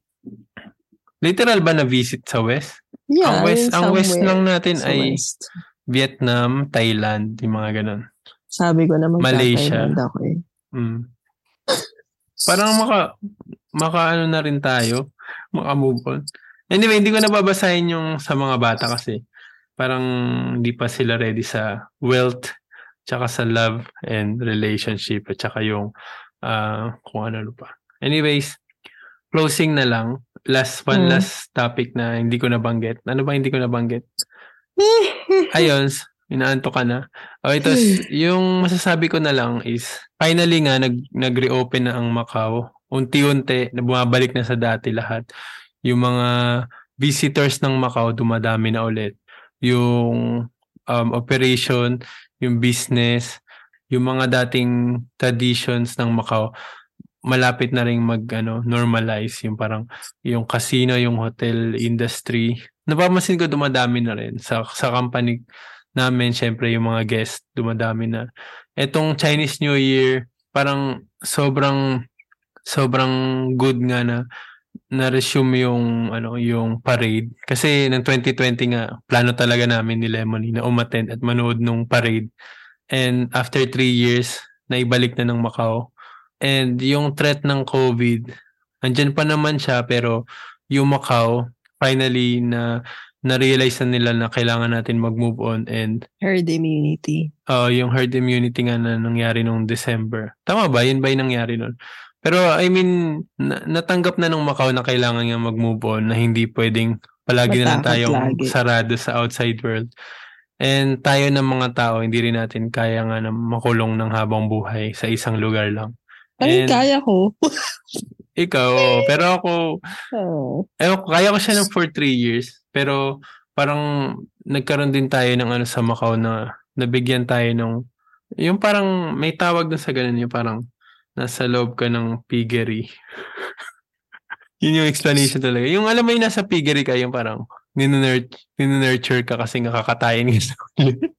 literal ba na visit sa west? Yeah, ang west, ang west lang natin ay west. Vietnam, Thailand, yung mga ganun. Sabi ko naman Malaysia. ako eh. Mm. Parang maka maka ano na rin tayo, maka move on. Anyway, hindi ko nababasahin yung sa mga bata kasi parang hindi pa sila ready sa wealth, tsaka sa love and relationship at tsaka yung ah, kung ano pa. Anyways, closing na lang. Last one Mm. last topic na hindi ko nabanggit. Ano ba hindi ko nabanggit? *laughs* Ayun, inaanto ka na. Oh, ito, s- yung masasabi ko na lang is, finally nga, nag, nag-reopen na ang Macau. Unti-unti, na bumabalik na sa dati lahat. Yung mga visitors ng Macau, dumadami na ulit. Yung um, operation, yung business, yung mga dating traditions ng Macau, malapit na ring mag ano normalize yung parang yung casino yung hotel industry napapansin ko dumadami na rin sa sa company namin syempre yung mga guest dumadami na. Etong Chinese New Year parang sobrang sobrang good nga na na-resume yung ano yung parade. Kasi ng 2020 nga plano talaga namin ni Lemony na umattend at manood nung parade. And after three years naibalik na ng Macau. And yung threat ng COVID andyan pa naman siya pero yung Macau finally na na-realize na nila na kailangan natin mag-move on and Herd immunity. uh, yung herd immunity nga na nangyari nung December. Tama ba? Yun ba yung nangyari nun? Pero I mean, na- natanggap na nung Macau na kailangan nga mag-move on na hindi pwedeng palagi na lang Matakot tayong lagi. sarado sa outside world. And tayo ng mga tao, hindi rin natin kaya nga na makulong ng habang buhay sa isang lugar lang. Ay, And- kaya ko. Ikaw, pero ako, *laughs* Oh. Ko, kaya ko siya ng for three years. Pero parang nagkaroon din tayo ng ano sa Macau na nabigyan tayo ng yung parang may tawag na sa ganun yung parang nasa loob ka ng piggery. *laughs* Yun yung explanation talaga. Yung alam mo yung nasa piggery ka, yung parang ninunurt- ninunurture ka kasi nga kakatayin ka sa *laughs*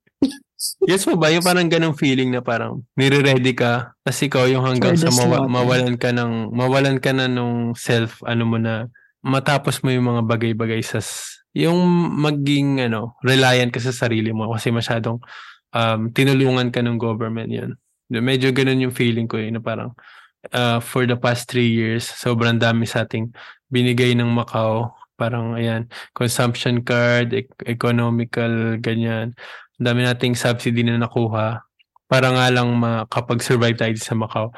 Yes mo ba? Yung parang ganong feeling na parang nire-ready ka kasi ikaw yung hanggang sa mawa- mawalan ka ng mawalan ka na nung self ano mo na matapos mo yung mga bagay-bagay sa yung maging ano reliant ka sa sarili mo kasi masyadong um, tinulungan ka ng government yun. Medyo ganun yung feeling ko eh, na parang uh, for the past three years sobrang dami sa ating binigay ng Macau parang ayan consumption card ec- economical ganyan dami nating subsidy na nakuha para nga lang makapag-survive tayo sa Macau.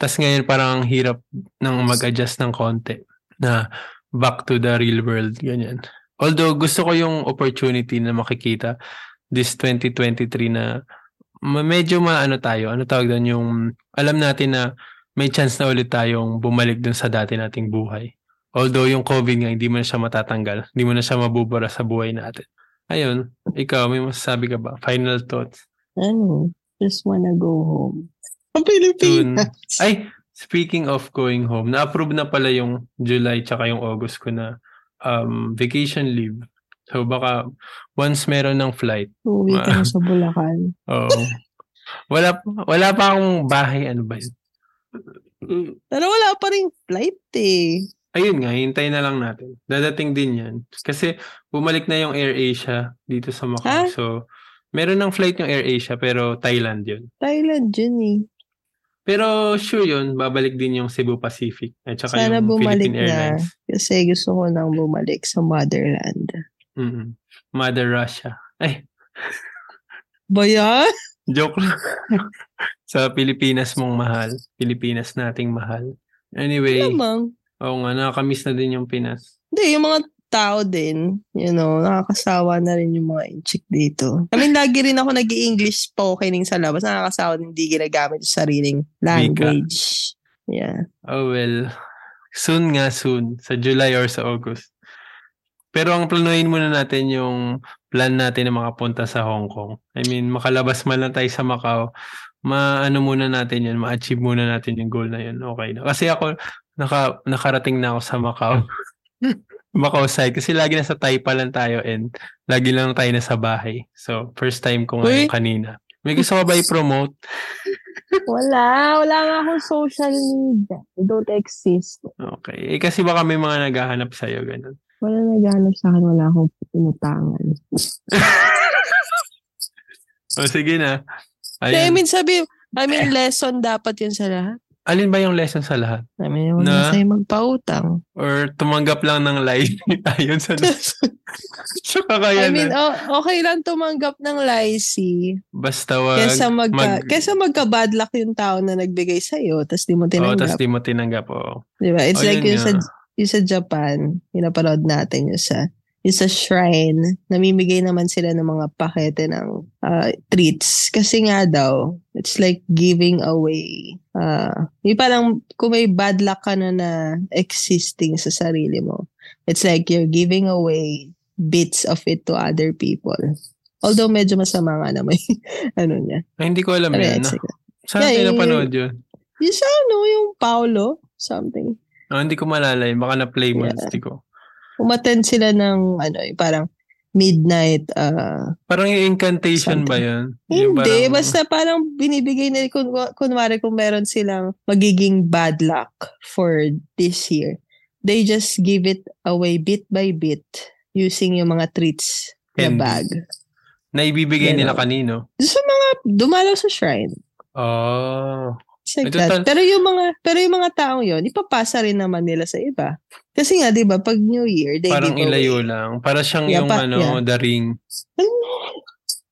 Tapos ngayon parang ang hirap ng mag-adjust ng konti na back to the real world, ganyan. Although gusto ko yung opportunity na makikita this 2023 na medyo maano tayo, ano tawag doon yung alam natin na may chance na ulit tayong bumalik dun sa dati nating buhay. Although yung COVID nga, hindi mo na siya matatanggal. Hindi mo na siya mabubura sa buhay natin. Ayun, ikaw, may masasabi ka ba? Final thoughts? Ano? Just wanna go home. Ang Soon. Pilipinas. Ay, speaking of going home, na-approve na pala yung July tsaka yung August ko na um, vacation leave. So baka once meron ng flight, Uwi ka na sa Bulacan. *laughs* oo. wala, wala pa akong bahay, ano ba yun? Pero wala pa rin flight eh. Ayun nga, hintay na lang natin. Dadating din yan. Kasi bumalik na yung Air Asia dito sa Macau. Ha? So, meron ng flight yung Air Asia pero Thailand yun. Thailand yun eh. Pero sure yun, babalik din yung Cebu Pacific at saka Sana yung bumalik Philippine na. Airlines. Kasi gusto ko nang bumalik sa motherland. mm Mother Russia. Ay, Ba yan? joke lang. *laughs* sa Pilipinas mong mahal. Pilipinas nating mahal. Anyway, Lamang. oo nga, nakakamiss na din yung Pinas. Hindi, yung mga tao din, you know, nakakasawa na rin yung mga inchik dito. I mean, lagi rin ako nag english spokening sa labas. Nakakasawa din hindi ginagamit yung sariling language. Yeah. Oh well, soon nga soon, sa July or sa August. Pero ang planuhin muna natin yung plan natin na makapunta sa Hong Kong. I mean, makalabas man lang tayo sa Macau, maano muna natin yun, ma-achieve muna natin yung goal na yun. Okay na. Kasi ako, naka, nakarating na ako sa Macau. Macau side. Kasi lagi nasa Taipa lang tayo and lagi lang tayo nasa bahay. So, first time ko ngayon kanina. May gusto ko ba *laughs* i-promote? Wala. Wala nga akong social media. They don't exist. Okay. Eh, kasi baka may mga naghahanap sa'yo, ganun. Wala naghanap sa akin. Wala akong pinutangan. *laughs* O sige na. Hindi, I Ayun. mean, sabi, I mean, lesson dapat yun sa lahat. Alin ba yung lesson sa lahat? I mean, huwag Na? na sa'yo magpautang. Or tumanggap lang ng live *laughs* ayun sa *laughs* sa I kakayanan. mean, o- okay lang tumanggap ng lycee. Basta wag Kesa, magka, mag- kesa magka-bad luck yung tao na nagbigay sa'yo, tapos di mo Oo, tas tinanggap. di mo tinanggap. Oh. di ba? It's Oh, like yun yung sa, nga. yung sa Japan, yung napanood natin yung sa, yung sa shrine, namimigay naman sila ng mga pakete ng ah, treats. Kasi nga daw, it's like giving away. Uh, yung parang kung may bad luck ka na na existing sa sarili mo, it's like you're giving away bits of it to other people. Although medyo masama nga naman *laughs* ano niya. Ay, hindi ko alam Pero yan. No? Saan Yeah, tayo yung- napanood yun? yung sa ano, yung Paulo, something. Oh, hindi ko malala yun. Baka na-play mo. Yeah. Hindi ko. Umattend sila ng ano, yung parang midnight uh, Parang yung incantation ba yun? Yung hindi parang- basta parang binibigay nila kun, kunwari kung meron silang magiging bad luck for this year they just give it away bit by bit using yung mga treats na Candy. bag Na ibibigay Ganon. nila kanino? sa mga dumalaw sa shrine Oh. Tal- Pero yung mga pero yung mga taong yon ipapasa rin naman nila sa iba. Kasi nga 'di ba pag New Year they Parang give away. ilayo lang. Para siyang Yeah, yung pa- ano, yeah. the ring.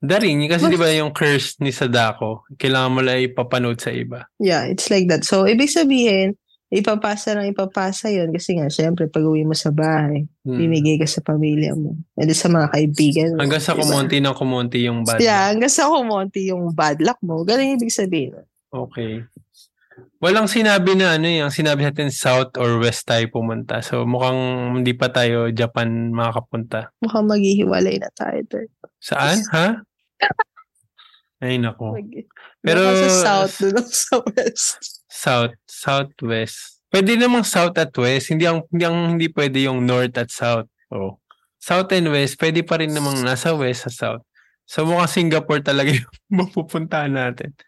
The ring, kasi di ba yung curse ni Sadako, kailangan mo lang ipapanood sa iba. Yeah, it's like that. So, ibig sabihin, ipapasa lang ipapasa yon kasi nga, syempre, pag uwi mo sa bahay, Hmm. binigay ka sa pamilya mo. And sa mga kaibigan mo. Hanggang sa diba? kumonti ng kumonti yung bad. Yeah, hanggang sa kumonti yung bad luck mo. Ganun ibig sabihin. Okay. Walang sinabi na ano yung sinabi natin south or west tayo pumunta. So mukhang hindi pa tayo Japan makakapunta. Mukhang maghihiwalay na tayo. Ter. Saan? *laughs* Ha? Ay nako. Mag- Pero sa south, doon ako sa west. south, southwest. Pwede namang south at west. Hindi ang hindi ang hindi pwede yung north at south. Oh. South and west, pwede pa rin namang nasa west sa south. So mukhang Singapore talaga *laughs* yung mapupuntahan natin.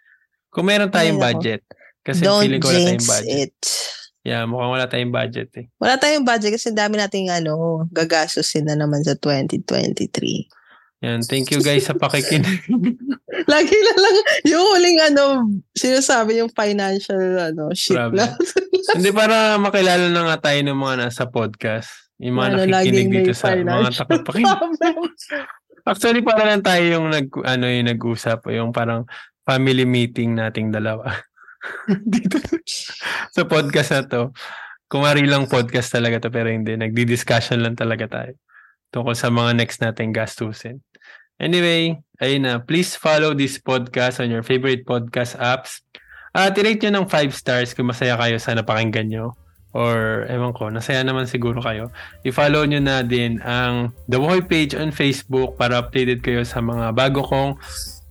Kung meron tayong Ay, budget. Kasi Don't feeling ko wala tayong budget. it. Yeah, mukhang wala tayong budget eh. Wala tayong budget kasi dami nating ano, gagastusin na naman sa 2023. Yan, thank you guys sa *laughs* pakikinig. *laughs* Lagi na lang yung huling ano, sinasabi yung financial ano, shit Grabe. lang. *laughs* Hindi para makilala na nga tayo ng mga nasa podcast. Yung mga Ano, nakikinig dito sa mga problem. Actually, para lang tayo yung nag, ano, yung nag-usap. Yung parang family meeting nating dalawa. *laughs* dito sa podcast na to. Kumari lang podcast talaga to pero hindi. Nagdi-discussion lang talaga tayo. Tungkol sa mga next nating gastusin. Anyway, ayun na. Please follow this podcast on your favorite podcast apps. At i-rate nyo ng 5 stars kung masaya kayo sa napakinggan nyo. Or, ewan ko, nasaya naman siguro kayo. I-follow nyo na din ang The Woy page on Facebook para updated kayo sa mga bago kong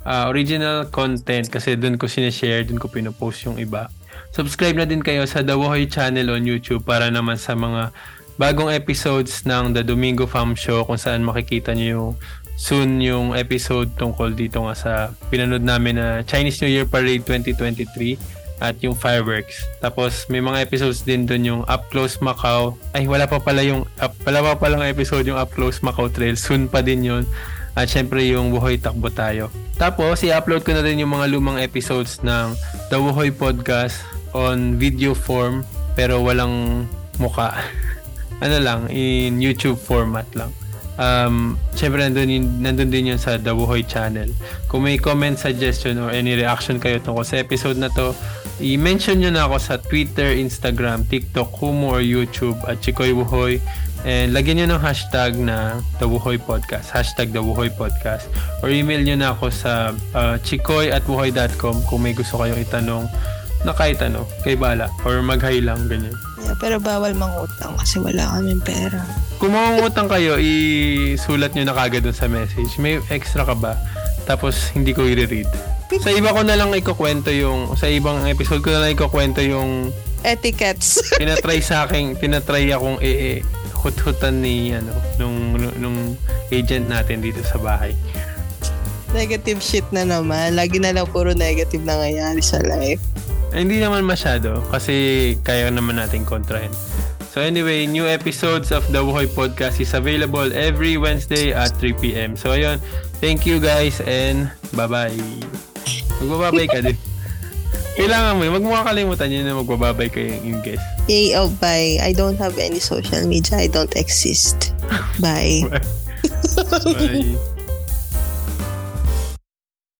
ah, original content kasi doon ko sinishare, doon ko pinopost yung iba. Subscribe na din kayo sa The Woy channel on YouTube para naman sa mga bagong episodes ng The Domingo Fam Show kung saan makikita nyo yung soon yung episode tungkol dito nga sa pinanood namin na Chinese New Year Parade 2023 at yung fireworks. Tapos may mga episodes din doon yung Up Close Macau. Ay, wala pa pala yung up, wala pa palang episode yung Up Close Macau Trail. Soon pa din yun. At syempre yung Buhoy Takbo Tayo. Tapos, i-upload ko na din yung mga lumang episodes ng The Buhoy Podcast on video form pero walang muka. *laughs* ano lang, in YouTube format lang. Um, syempre nandun, yun, nandun din yun sa The Buhoy channel. Kung may comment, suggestion, or any reaction kayo tungkol sa episode na to, i-mention nyo na ako sa Twitter, Instagram, TikTok, Kumu, or YouTube at Chikoy Buhoy. And lagyan nyo ng hashtag na The Buhoy Podcast. Hashtag The Buhoy Podcast. Or email nyo na ako sa uh, chikoy at buhoy.com kung may gusto kayong itanong na kahit ano, kay bala. Or mag-hi lang, ganyan. Yeah, pero bawal mangutang kasi wala kaming pera. Kung mangungutang kayo, isulat nyo na kagad dun sa message. May extra ka ba? Tapos hindi ko i-read. Sa iba ko na lang ikukwento yung, sa ibang episode ko na lang ikukwento yung Etiquettes. tinatry sa akin, tinatry akong i hut-hutan ni ano nung nung agent natin dito sa bahay. negative shit na naman. Lagi na lang puro negative na nangyayari sa life. Eh, hindi naman masyado kasi kaya naman natin kontrahin. So anyway, new episodes of The Buhoy Podcast is available every Wednesday at 3 p.m. So ayun, thank you guys and bye-bye. Magbababay ka din. Kailangan mo yun. Wag mo kakalimutan yun na magbababay kayo yung guest. Yay, oh, bye. I don't have any social media. I don't exist. *laughs* Bye. Bye.